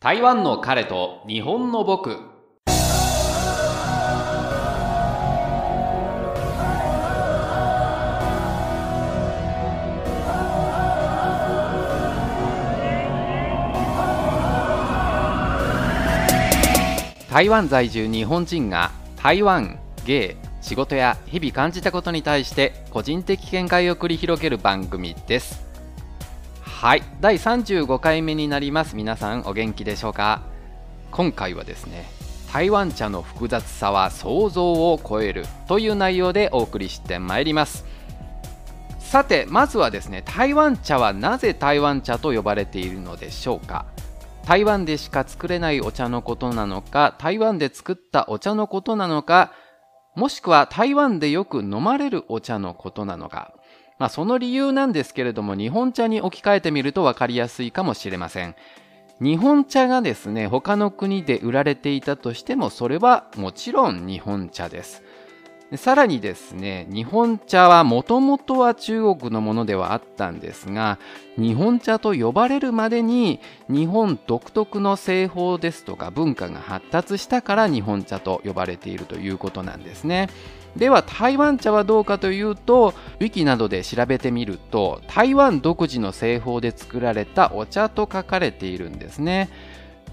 台湾の彼と日本の僕。台湾在住日本人が台湾芸仕事や日々感じたことに対して個人的見解を繰り広げる番組です。はい。第35回目になります。皆さんお元気でしょうか？今回はですね台湾茶の複雑さは想像を超えるという内容でお送りしてまいります。さてまずはですね台湾茶はなぜ台湾茶と呼ばれているのでしょうか？台湾でしか作れないお茶のことなのか台湾で作ったお茶のことなのかもしくは台湾でよく飲まれるお茶のことなのか。まあ、その理由なんですけれども日本茶に置き換えてみると分かりやすいかもしれません。日本茶がですね他の国で売られていたとしてもそれはもちろん日本茶です。さらにですね日本茶はもともとは中国のものではあったんですが日本茶と呼ばれるまでに日本独特の製法ですとか文化が発達したから日本茶と呼ばれているということなんですね。では台湾茶はどうかというとウィキなどで調べてみると台湾独自の製法で作られたお茶と書かれているんですね。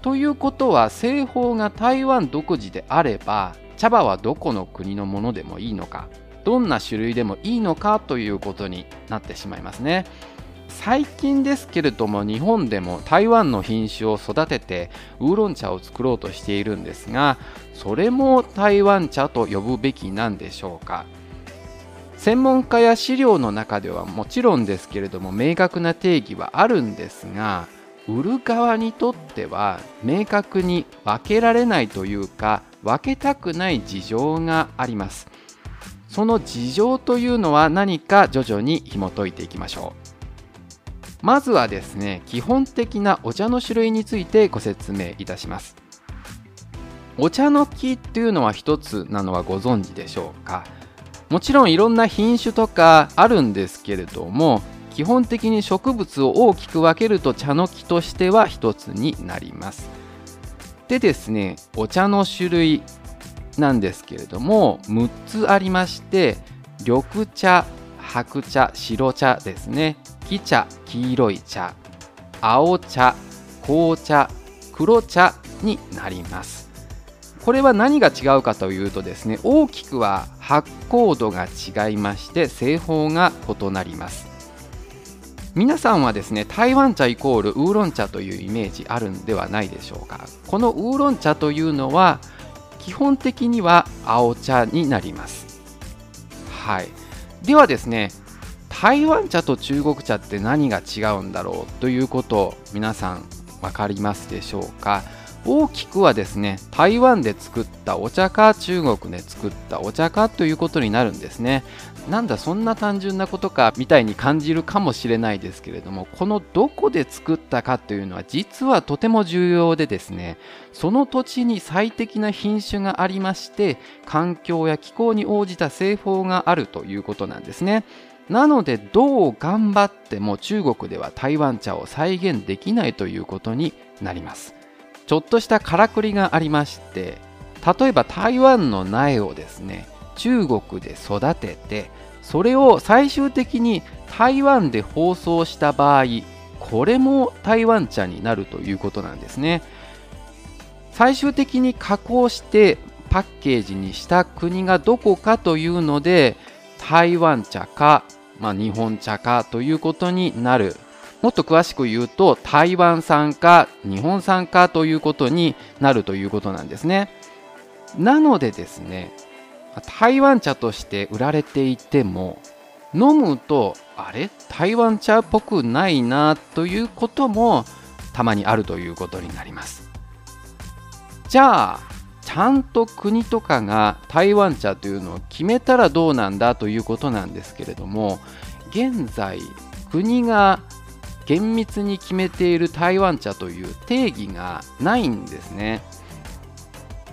ということは製法が台湾独自であれば茶葉はどこの国のものでもいいのかどんな種類でもいいのかということになってしまいますね。最近ですけれども日本でも台湾の品種を育ててウーロン茶を作ろうとしているんですがそれも台湾茶と呼ぶべきなんでしょうか？専門家や資料の中ではもちろんですけれども明確な定義はあるんですが売る側にとっては明確に分けられないというか分けたくない事情があります。その事情というのは何か徐々に紐解いていきましょう。まずはですね基本的なお茶の種類についてご説明いたします。お茶の木っていうのは一つなのはご存知でしょうか？もちろんいろんな品種とかあるんですけれども基本的に植物を大きく分けると茶の木としては一つになります。でですねお茶の種類なんですけれども6つありまして緑茶白茶白茶ですね。黄茶黄色い茶青茶紅茶黒茶になります。これは何が違うかというとですね大きくは発酵度が違いまして製法が異なります。皆さんはですね台湾茶イコールウーロン茶というイメージあるんではないでしょうか。このウーロン茶というのは基本的には青茶になります。はい。ではですね台湾茶と中国茶って何が違うんだろうということ皆さん分かりますでしょうか？大きくはですね台湾で作ったお茶か中国で作ったお茶かということになるんですね。なんだそんな単純なことかみたいに感じるかもしれないですけれどもこのどこで作ったかというのは実はとても重要でですねその土地に最適な品種がありまして環境や気候に応じた製法があるということなんですね。なのでどう頑張っても中国では台湾茶を再現できないということになります。ちょっとしたからくりがありまして例えば台湾の苗をですね中国で育ててそれを最終的に台湾で包装した場合これも台湾茶になるということなんですね。最終的に加工してパッケージにした国がどこかというので台湾茶かまあ、日本茶かということになる。もっと詳しく言うと台湾産か日本産かということになるということなんですね。なのでですね台湾茶として売られていても飲むとあれ？台湾茶っぽくないなということもたまにあるということになります。じゃあちゃんと国とかが台湾茶というのを決めたらどうなんだということなんですけれども現在国が厳密に決めている台湾茶という定義がないんですね。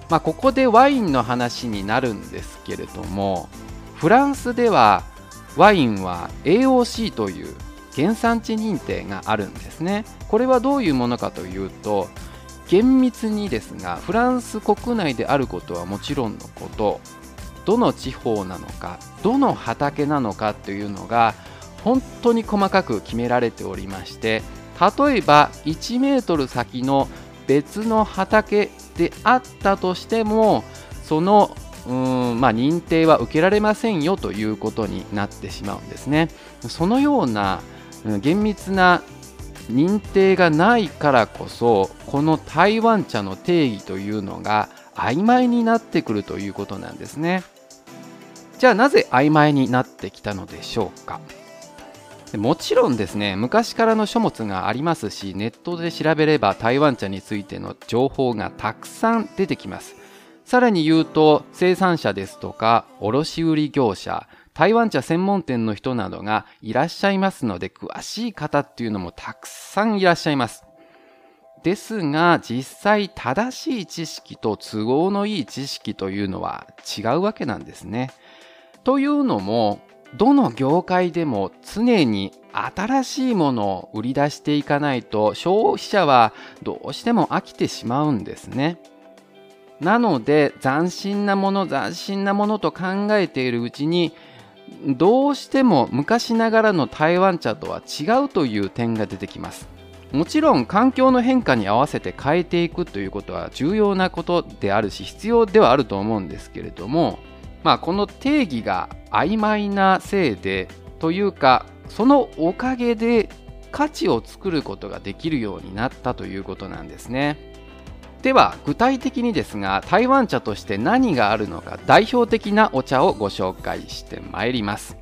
まあ、ここでワインの話になるんですけれどもフランスではワインは AOC という原産地認定があるんですね。これはどういうものかというと厳密にですがフランス国内であることはもちろんのことどの地方なのかどの畑なのかというのが本当に細かく決められておりまして例えば1メートル先の別の畑であったとしてもそのうんまあ、認定は受けられませんよということになってしまうんですね。そのような厳密な認定がないからこそこの台湾茶の定義というのが曖昧になってくるということなんですね。じゃあなぜ曖昧になってきたのでしょうか？もちろんですね昔からの書物がありますしネットで調べれば台湾茶についての情報がたくさん出てきますさらに言うと生産者ですとか卸売業者台湾茶専門店の人などがいらっしゃいますので詳しい方っていうのもたくさんいらっしゃいますですが実際正しい知識と都合のいい知識というのは違うわけなんですねというのもどの業界でも常に新しいものを売り出していかないと消費者はどうしても飽きてしまうんですね。なので斬新なもの斬新なものと考えているうちにどうしても昔ながらの台湾茶とは違うという点が出てきます。もちろん環境の変化に合わせて変えていくということは重要なことであるし必要ではあると思うんですけれどもまあこの定義が曖昧なせいでというかそのおかげで価値を作ることができるようになったということなんですね。では具体的にですが台湾茶として何があるのか代表的なお茶をご紹介してまいります。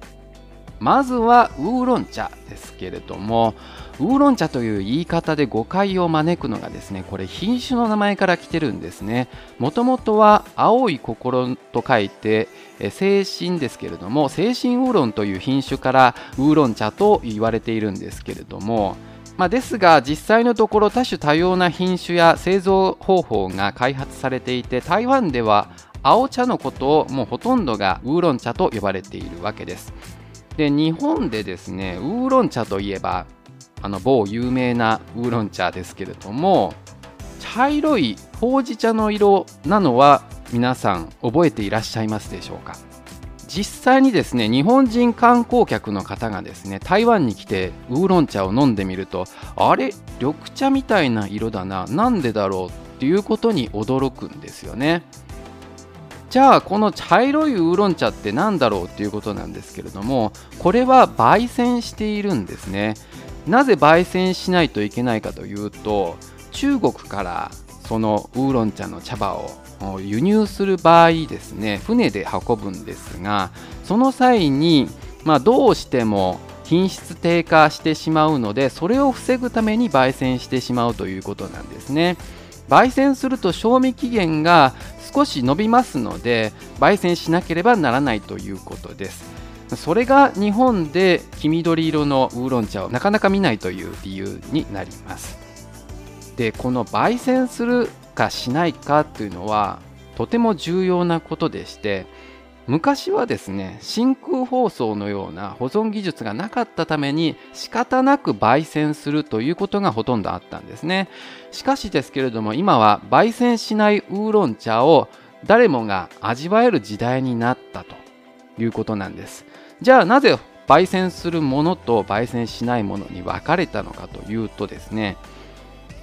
まずはウーロン茶ですけれどもウーロン茶という言い方で誤解を招くのがですねこれ品種の名前から来てるんですねもともとは青い心と書いて精神ですけれども精神ウーロンという品種からウーロン茶と言われているんですけれどもまあ、ですが実際のところ多種多様な品種や製造方法が開発されていて台湾では青茶のことをもうほとんどがウーロン茶と呼ばれているわけです。で日本でですねウーロン茶といえばあの某有名なウーロン茶ですけれども茶色いほうじ茶の色なのは皆さん覚えていらっしゃいますでしょうか？実際にですね日本人観光客の方がですね台湾に来てウーロン茶を飲んでみるとあれ？緑茶みたいな色だな。なんでだろう？っていうことに驚くんですよね。じゃあこの茶色いウーロン茶って何だろうっていうことなんですけれどもこれは焙煎しているんですね。なぜ焙煎しないといけないかというと中国からそのウーロン茶の茶葉を輸入する場合ですね船で運ぶんですがその際に、まあ、どうしても品質低下してしまうのでそれを防ぐために焙煎してしまうということなんですね。焙煎すると賞味期限が少し伸びますので焙煎しなければならないということです。それが日本で黄緑色のウーロン茶をなかなか見ないという理由になります。でこの焙煎するかしないかというのはとても重要なことでして昔はですね真空包装のような保存技術がなかったために仕方なく焙煎するということがほとんどあったんですね。しかしですけれども今は焙煎しないウーロン茶を誰もが味わえる時代になったということなんです。じゃあなぜ焙煎するものと焙煎しないものに分かれたのかというとですね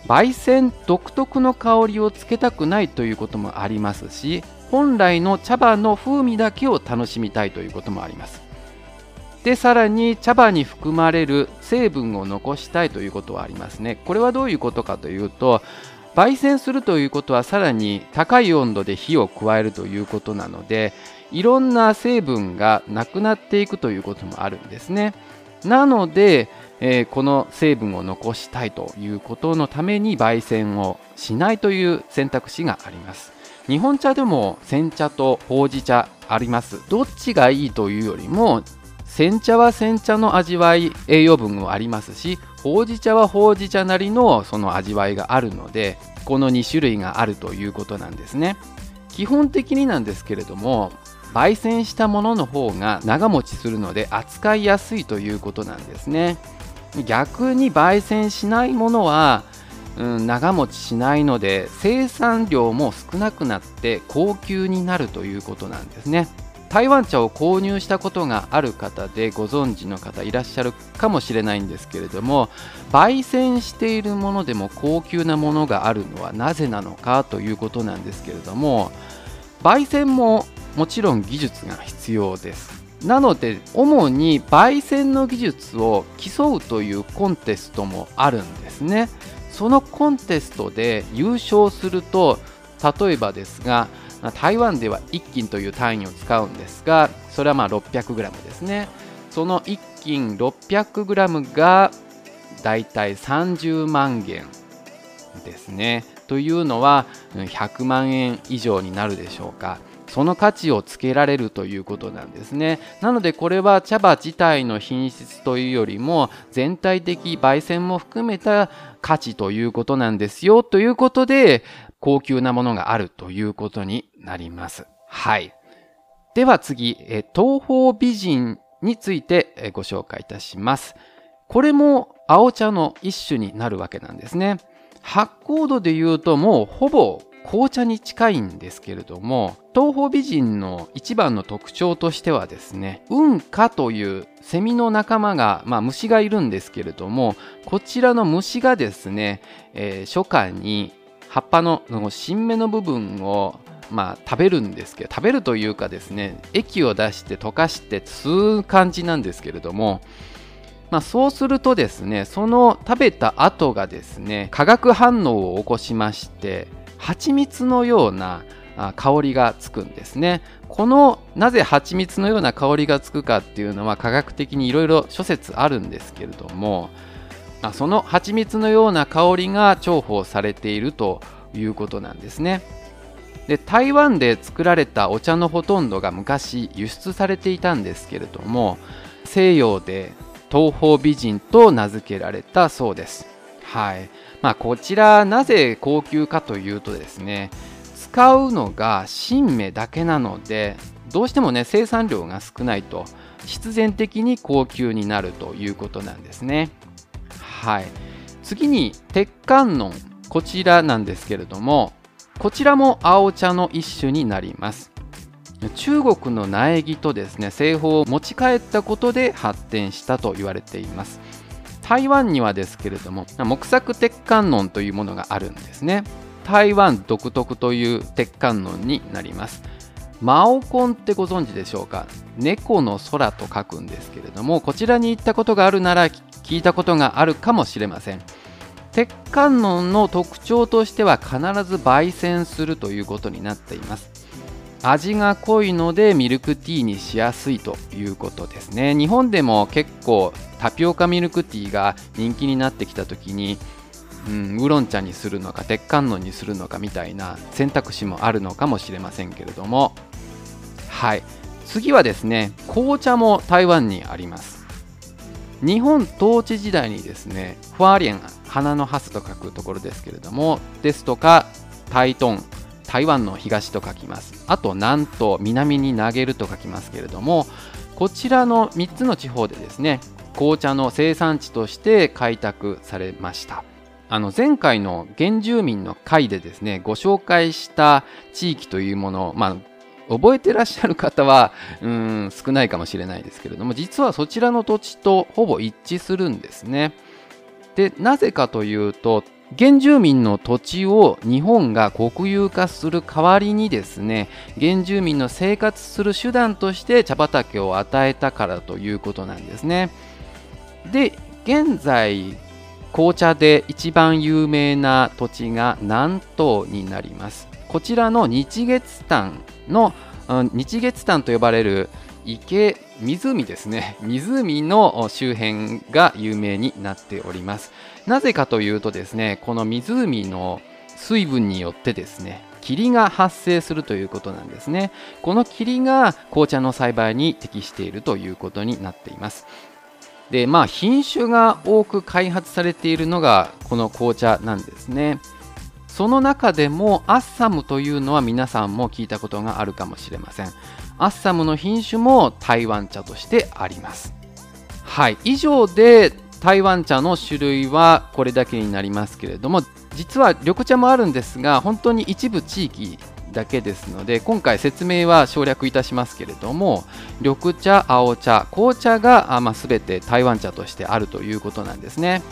焙煎独特の香りをつけたくないということもありますし本来の茶葉の風味だけを楽しみたいということもあります。でさらに茶葉に含まれる成分を残したいということはありますね。これはどういうことかというと焙煎するということはさらに高い温度で火を加えるということなのでいろんな成分がなくなっていくということもあるんですね。なので、えー、この成分を残したいということのために焙煎をしないという選択肢があります。日本茶でも煎茶とほうじ茶あります。どっちがいいというよりも煎茶は煎茶の味わい栄養分もありますしほうじ茶はほうじ茶なりのその味わいがあるのでこの2種類があるということなんですね。基本的になんですけれども焙煎したものの方が長持ちするので扱いやすいということなんですね。逆に焙煎しないものはうん、長持ちしないので生産量も少なくなって高級になるということなんですね。台湾茶を購入したことがある方でご存知の方いらっしゃるかもしれないんですけれども焙煎しているものでも高級なものがあるのはなぜなのかということなんですけれども焙煎ももちろん技術が必要です。なので主に焙煎の技術を競うというコンテストもあるんですね。そのコンテストで優勝すると例えばですが台湾では1斤という単位を使うんですがそれはまあ 600g ですね。その1斤 600g がだいたい30万元ですね。というのは100万円以上になるでしょうか。その価値をつけられるということなんですねなのでこれは茶葉自体の品質というよりも全体的焙煎も含めた価値ということなんですよということで高級なものがあるということになります。はい。では次、東方美人についてご紹介いたします。これも青茶の一種になるわけなんですね。発酵度で言うともうほぼ紅茶に近いんですけれども東方美人の一番の特徴としてはですね運花というセミの仲間が、まあ、虫がいるんですけれどもこちらの虫がですね、えー、初夏に葉っぱの新芽の部分をまあ、食べるんですけど食べるというかですね液を出して溶かして吸う感じなんですけれども、まあ、そうするとですねその食べた後がですね化学反応を起こしまして蜂蜜のような香りがつくんですね。このなぜ蜂蜜のような香りがつくかっていうのは科学的にいろいろ諸説あるんですけれどもその蜂蜜のような香りが重宝されているということなんですね。で台湾で作られたお茶のほとんどが昔輸出されていたんですけれども西洋で東方美人と名付けられたそうです。はい。まあ、こちらなぜ高級かというとですね使うのが新芽だけなのでどうしてもね生産量が少ないと必然的に高級になるということなんですね。はい。次に鉄観音。こちらなんですけれどもこちらも青茶の一種になります。中国の苗木とですね製法を持ち帰ったことで発展したと言われています。台湾にはですけれども木作鉄観音というものがあるんですね。台湾独特という鉄観音になります。マオコンってご存知でしょうか？猫の空と書くんですけれどもこちらに行ったことがあるなら聞いたことがあるかもしれません。鉄観音の特徴としては必ず焙煎するということになっています。味が濃いのでミルクティーにしやすいということですね。日本でも結構タピオカミルクティーが人気になってきた時にうん、ウーロン茶にするのか鉄観音にするのかみたいな選択肢もあるのかもしれませんけれども。はい。次はですね紅茶も台湾にあります。日本統治時代にですねファーリン花のハスと書くところですけれどもですとか台東台湾の東と書きますあと南東南に投げると書きますけれどもこちらの3つの地方でですね紅茶の生産地として開拓されましたあの前回の原住民の会でですねご紹介した地域というものを、まあ、覚えてらっしゃる方はうん少ないかもしれないですけれども実はそちらの土地とほぼ一致するんですね。でなぜかというと原住民の土地を日本が国有化する代わりにですね原住民の生活する手段として茶畑を与えたからということなんですね。で現在紅茶で一番有名な土地が南東になりますこちらの日月潭の、日月潭と呼ばれる池湖ですね。湖の周辺が有名になっております。なぜかというとですねこの湖の水分によってですね霧が発生するということなんですね。この霧が紅茶の栽培に適しているということになっています。でまあ品種が多く開発されているのがこの紅茶なんですね。その中でもアッサムというのは皆さんも聞いたことがあるかもしれません。アッサムの品種も台湾茶としてあります。はい。以上で台湾茶の種類はこれだけになりますけれども実は緑茶もあるんですが本当に一部地域だけですので今回説明は省略いたしますけれども緑茶青茶紅茶があ、まあ、全て台湾茶としてあるということなんですね。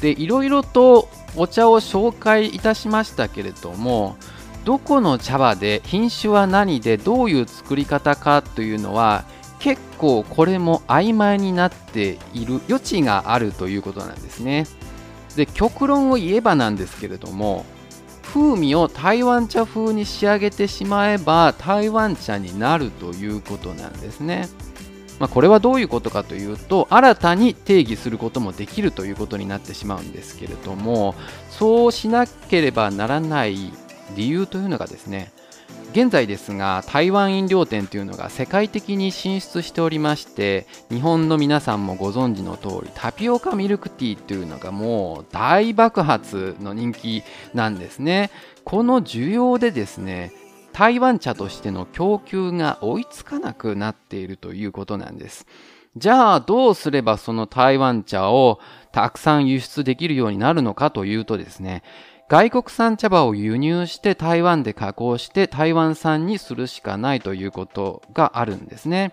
でいろいろとお茶を紹介いたしましたけれどもどこの茶葉で品種は何でどういう作り方かというのは結構これも曖昧になっている余地があるということなんですねで極論を言えばなんですけれども風味を台湾茶風に仕上げてしまえば台湾茶になるということなんですね。まあ、これはどういうことかというと新たに定義することもできるということになってしまうんですけれどもそうしなければならない理由というのがですね現在ですが台湾飲料店というのが世界的に進出しておりまして日本の皆さんもご存知の通りタピオカミルクティーというのがもう大爆発の人気なんですね。この需要でですね台湾茶としての供給が追いつかなくなっているということなんです。じゃあどうすればその台湾茶をたくさん輸出できるようになるのかというとですね外国産茶葉を輸入して台湾で加工して台湾産にするしかないということがあるんですね。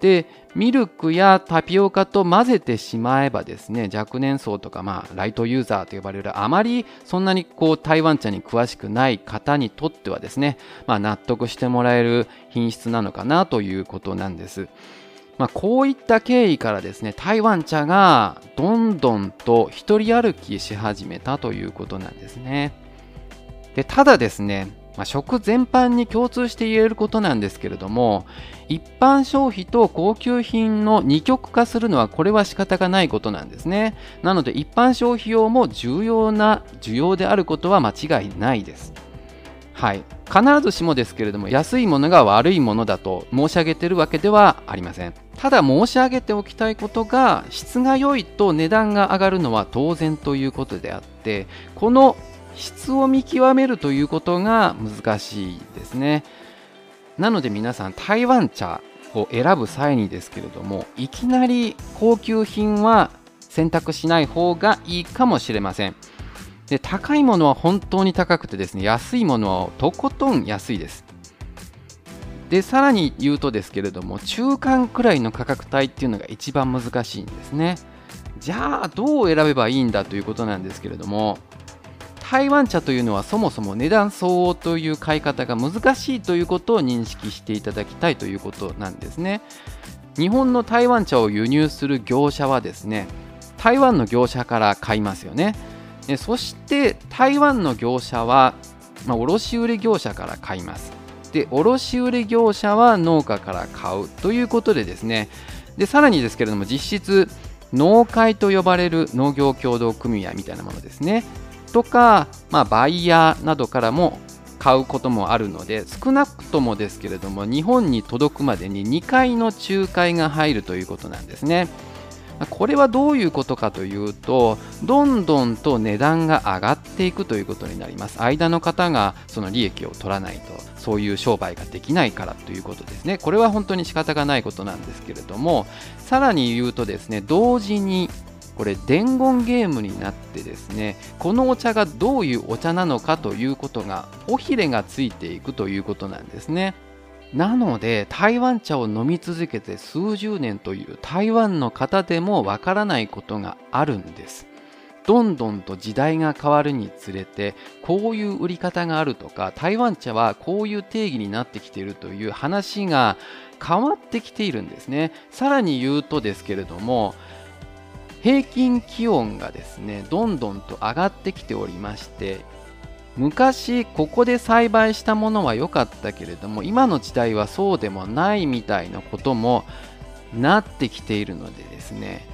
で、ミルクやタピオカと混ぜてしまえばですね、若年層とか、まあ、ライトユーザーと呼ばれる、あまりそんなにこう、台湾茶に詳しくない方にとってはですね、まあ、納得してもらえる品質なのかなということなんです。まあ、こういった経緯からですね台湾茶がどんどんと一人歩きし始めたということなんですね。でただですね、まあ、食全般に共通して言えることなんですけれども一般消費と高級品の二極化するのはこれは仕方がないことなんですね。なので一般消費用も重要な需要であることは間違いないです。はい。必ずしもですけれども安いものが悪いものだと申し上げてるわけではありません。ただ申し上げておきたいことが質が良いと値段が上がるのは当然ということであってこの質を見極めるということが難しいですね。なので皆さん台湾茶を選ぶ際にですけれどもいきなり高級品は選択しない方がいいかもしれません。で高いものは本当に高くてですね安いものはとことん安いです。でさらに言うとですけれども中間くらいの価格帯っていうのが一番難しいんですね。じゃあどう選べばいいんだということなんですけれども台湾茶というのはそもそも値段相応という買い方が難しいということを認識していただきたいということなんですね。日本の台湾茶を輸入する業者はですね台湾の業者から買いますよね。そして台湾の業者は、まあ、卸売業者から買います。で卸売業者は農家から買うということでですねでさらにですけれども実質農会と呼ばれる農業協同組合みたいなものですねとか、まあ、バイヤーなどからも買うこともあるので少なくともですけれども日本に届くまでに2回の仲介が入るということなんですね。これはどういうことかというとどんどんと値段が上がっていくということになります。間の方がその利益を取らないとそういう商売ができないからということですね。これは本当に仕方がないことなんですけれどもさらに言うとですね同時にこれ伝言ゲームになってですねこのお茶がどういうお茶なのかということが尾ひれがついていくということなんですね。なので台湾茶を飲み続けて数十年という台湾の方でもわからないことがあるんです。どんどんと時代が変わるにつれてこういう売り方があるとか台湾茶はこういう定義になってきているという話が変わってきているんですね。さらに言うとですけれども平均気温がですねどんどんと上がってきておりまして昔ここで栽培したものは良かったけれども今の時代はそうでもないみたいなこともなってきているのでですね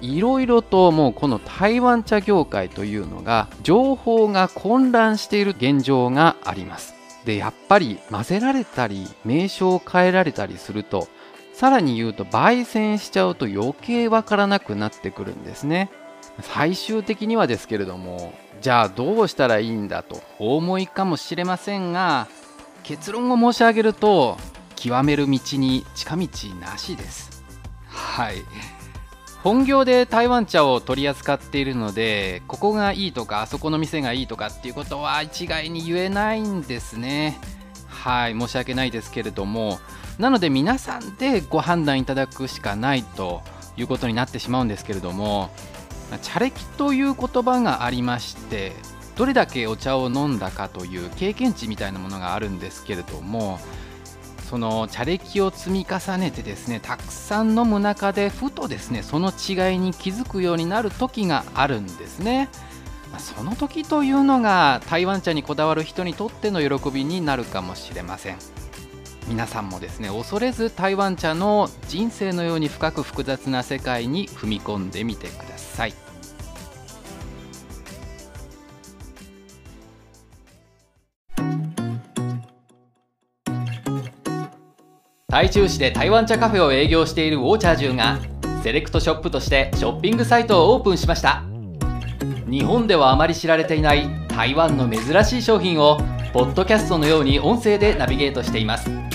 いろいろともうこの台湾茶業界というのが情報が混乱している現状があります。でやっぱり混ぜられたり名称を変えられたりするとさらに言うと焙煎しちゃうと余計わからなくなってくるんですね。最終的にはですけれどもじゃあどうしたらいいんだとお思いかもしれませんが結論を申し上げると極める道に近道なしです。はい。本業で台湾茶を取り扱っているのでここがいいとかあそこの店がいいとかっていうことは一概に言えないんですね。はい申し訳ないですけれどもなので皆さんでご判断いただくしかないということになってしまうんですけれども茶歴という言葉がありましてどれだけお茶を飲んだかという経験値みたいなものがあるんですけれどもその茶歴を積み重ねてですねたくさん飲む中でふとですねその違いに気づくようになる時があるんですね。その時というのが台湾茶にこだわる人にとっての喜びになるかもしれません皆さんもですね恐れず台湾茶の人生のように深く複雑な世界に踏み込んでみてください。台中市で台湾茶カフェを営業しているウォーチャージュがセレクトショップとしてショッピングサイトをオープンしました。日本ではあまり知られていない台湾の珍しい商品をポッドキャストのように音声でナビゲートしています。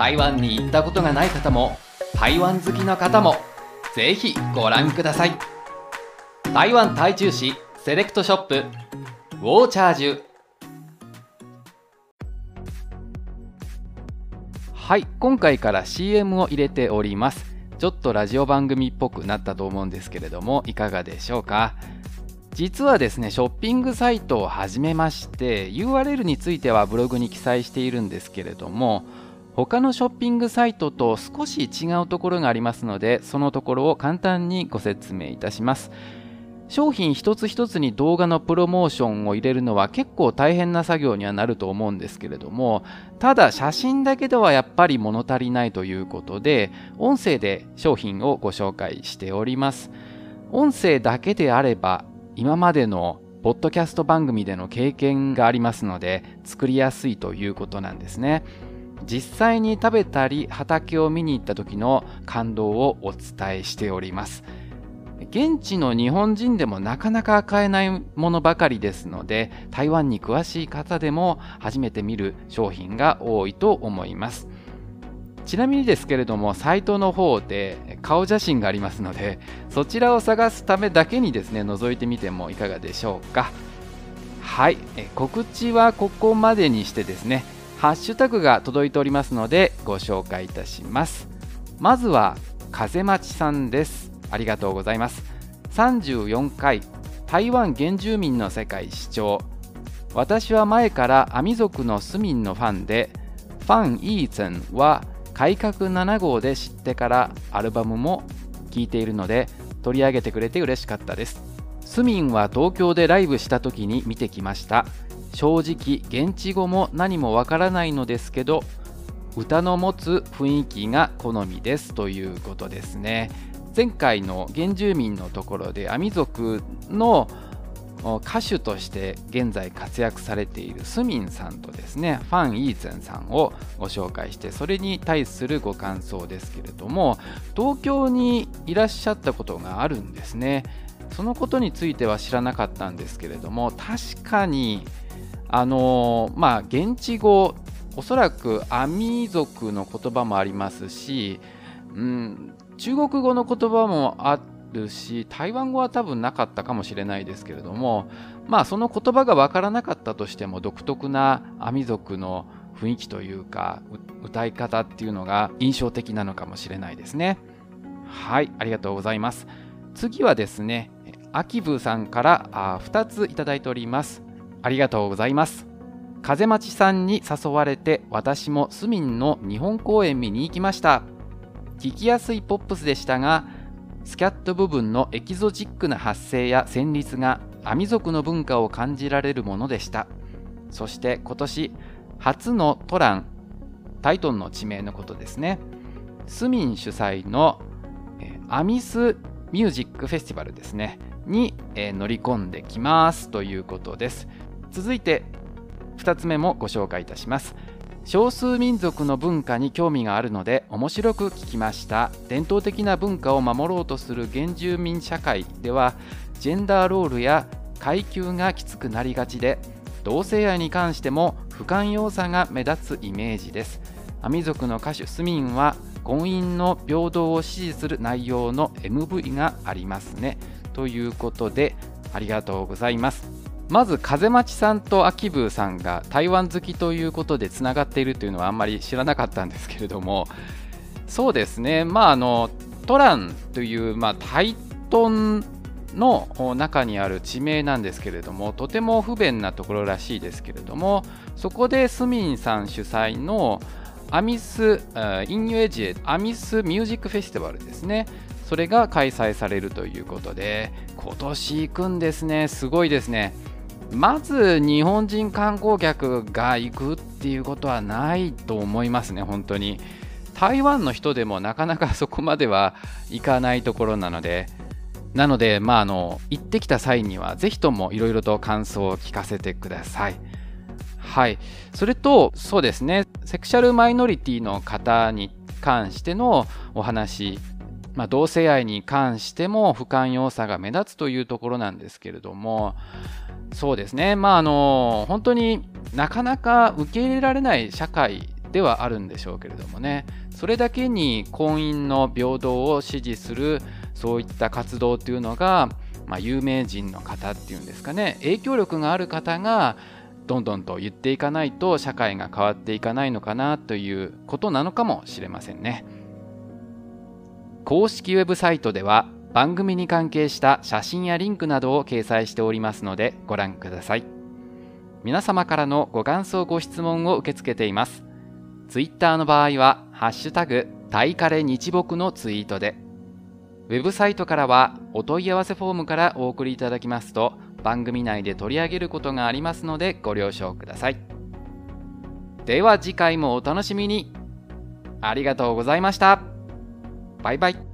台湾に行ったことがない方も台湾好きの方もぜひご覧ください。台湾台中市セレクトショップウォーチャージュ。はい今回から CM を入れております。ちょっとラジオ番組っぽくなったと思うんですけれどもいかがでしょうか？実はですねショッピングサイトを始めまして URL についてはブログに記載しているんですけれども他のショッピングサイトと少し違うところがありますのでそのところを簡単にご説明いたします。商品一つ一つに動画のプロモーションを入れるのは結構大変な作業にはなると思うんですけれどもただ写真だけではやっぱり物足りないということで音声で商品をご紹介しております。音声だけであれば今までのポッドキャスト番組での経験がありますので作りやすいということなんですね。実際に食べたり畑を見に行った時の感動をお伝えしております。現地の日本人でもなかなか買えないものばかりですので台湾に詳しい方でも初めて見る商品が多いと思います。ちなみにですけれどもサイトの方で顔写真がありますのでそちらを探すためだけにですね覗いてみてもいかがでしょうか。はい。告知はここまでにしてですねハッシュタグが届いておりますのでご紹介いたします。まずは風待ちさんです。ありがとうございます。34回台湾原住民の世界視聴私は前からアミ族のスミンのファンでファン・イーツェンは改革7号で知ってからアルバムも聴いているので取り上げてくれて嬉しかったです。スミンは東京でライブした時に見てきました。正直現地語も何もわからないのですけど歌の持つ雰囲気が好みですということですね。前回の原住民のところでアミ族の歌手として現在活躍されているスミンさんとですねファン・イーツェンさんをご紹介してそれに対するご感想ですけれども東京にいらっしゃったことがあるんですね。そのことについては知らなかったんですけれども確かにあのまあ現地語おそらくアミ族の言葉もありますし、うん、中国語の言葉もあるし台湾語は多分なかったかもしれないですけれどもまあその言葉が分からなかったとしても独特なアミ族の雰囲気というか歌い方っていうのが印象的なのかもしれないですね。はいありがとうございます。次はですねアキブさんからあ2ついただいております。ありがとうございます。風待ちさんに誘われて私もスミンの日本公演見に行きました。聞きやすいポップスでしたがスキャット部分のエキゾチックな発声や旋律がアミ族の文化を感じられるものでした。そして今年初のトランタイトンの地名のことですね。スミン主催のアミスミュージックフェスティバルですね。に乗り込んできますということです。続いて2つ目もご紹介いたします。少数民族の文化に興味があるので面白く聞きました。伝統的な文化を守ろうとする原住民社会ではジェンダーロールや階級がきつくなりがちで同性愛に関しても不寛容さが目立つイメージです。アミ族の歌手スミンは婚姻の平等を支持する内容の MV がありますね。ということでありがとうございます。まず風待ちさんと秋ブーさんが台湾好きということでつながっているというのはあんまり知らなかったんですけれどもそうですね。まああのトランという、まあ、タイトンの中にある地名なんですけれどもとても不便なところらしいですけれどもそこでスミンさん主催のアミス・インニュエジエアミス・ミュージックフェスティバルですね。それが開催されるということで今年行くんですね。すごいですね。まず日本人観光客が行くっていうことはないと思いますね本当に。台湾の人でもなかなかそこまでは行かないところなので。なので、まあ、あの行ってきた際にはぜひともいろいろと感想を聞かせてください。はい、それとそうですね。セクシャルマイノリティの方に関してのお話、まあ、同性愛に関しても不寛容さが目立つというところなんですけれどもそうですね。まああの本当になかなか受け入れられない社会ではあるんでしょうけれどもね。それだけに婚姻の平等を支持するそういった活動っていうのが、まあ、有名人の方っていうんですかね。影響力がある方がどんどんと言っていかないと社会が変わっていかないのかなということなのかもしれませんね。公式ウェブサイトでは番組に関係した写真やリンクなどを掲載しておりますのでご覧ください皆様からのご感想ご質問を受け付けていますツイッターの場合は「ハッシュタグタイカレ日木」のツイートでウェブサイトからはお問い合わせフォームからお送りいただきますと番組内で取り上げることがありますのでご了承ください。では次回もお楽しみに。ありがとうございました。バイバイ。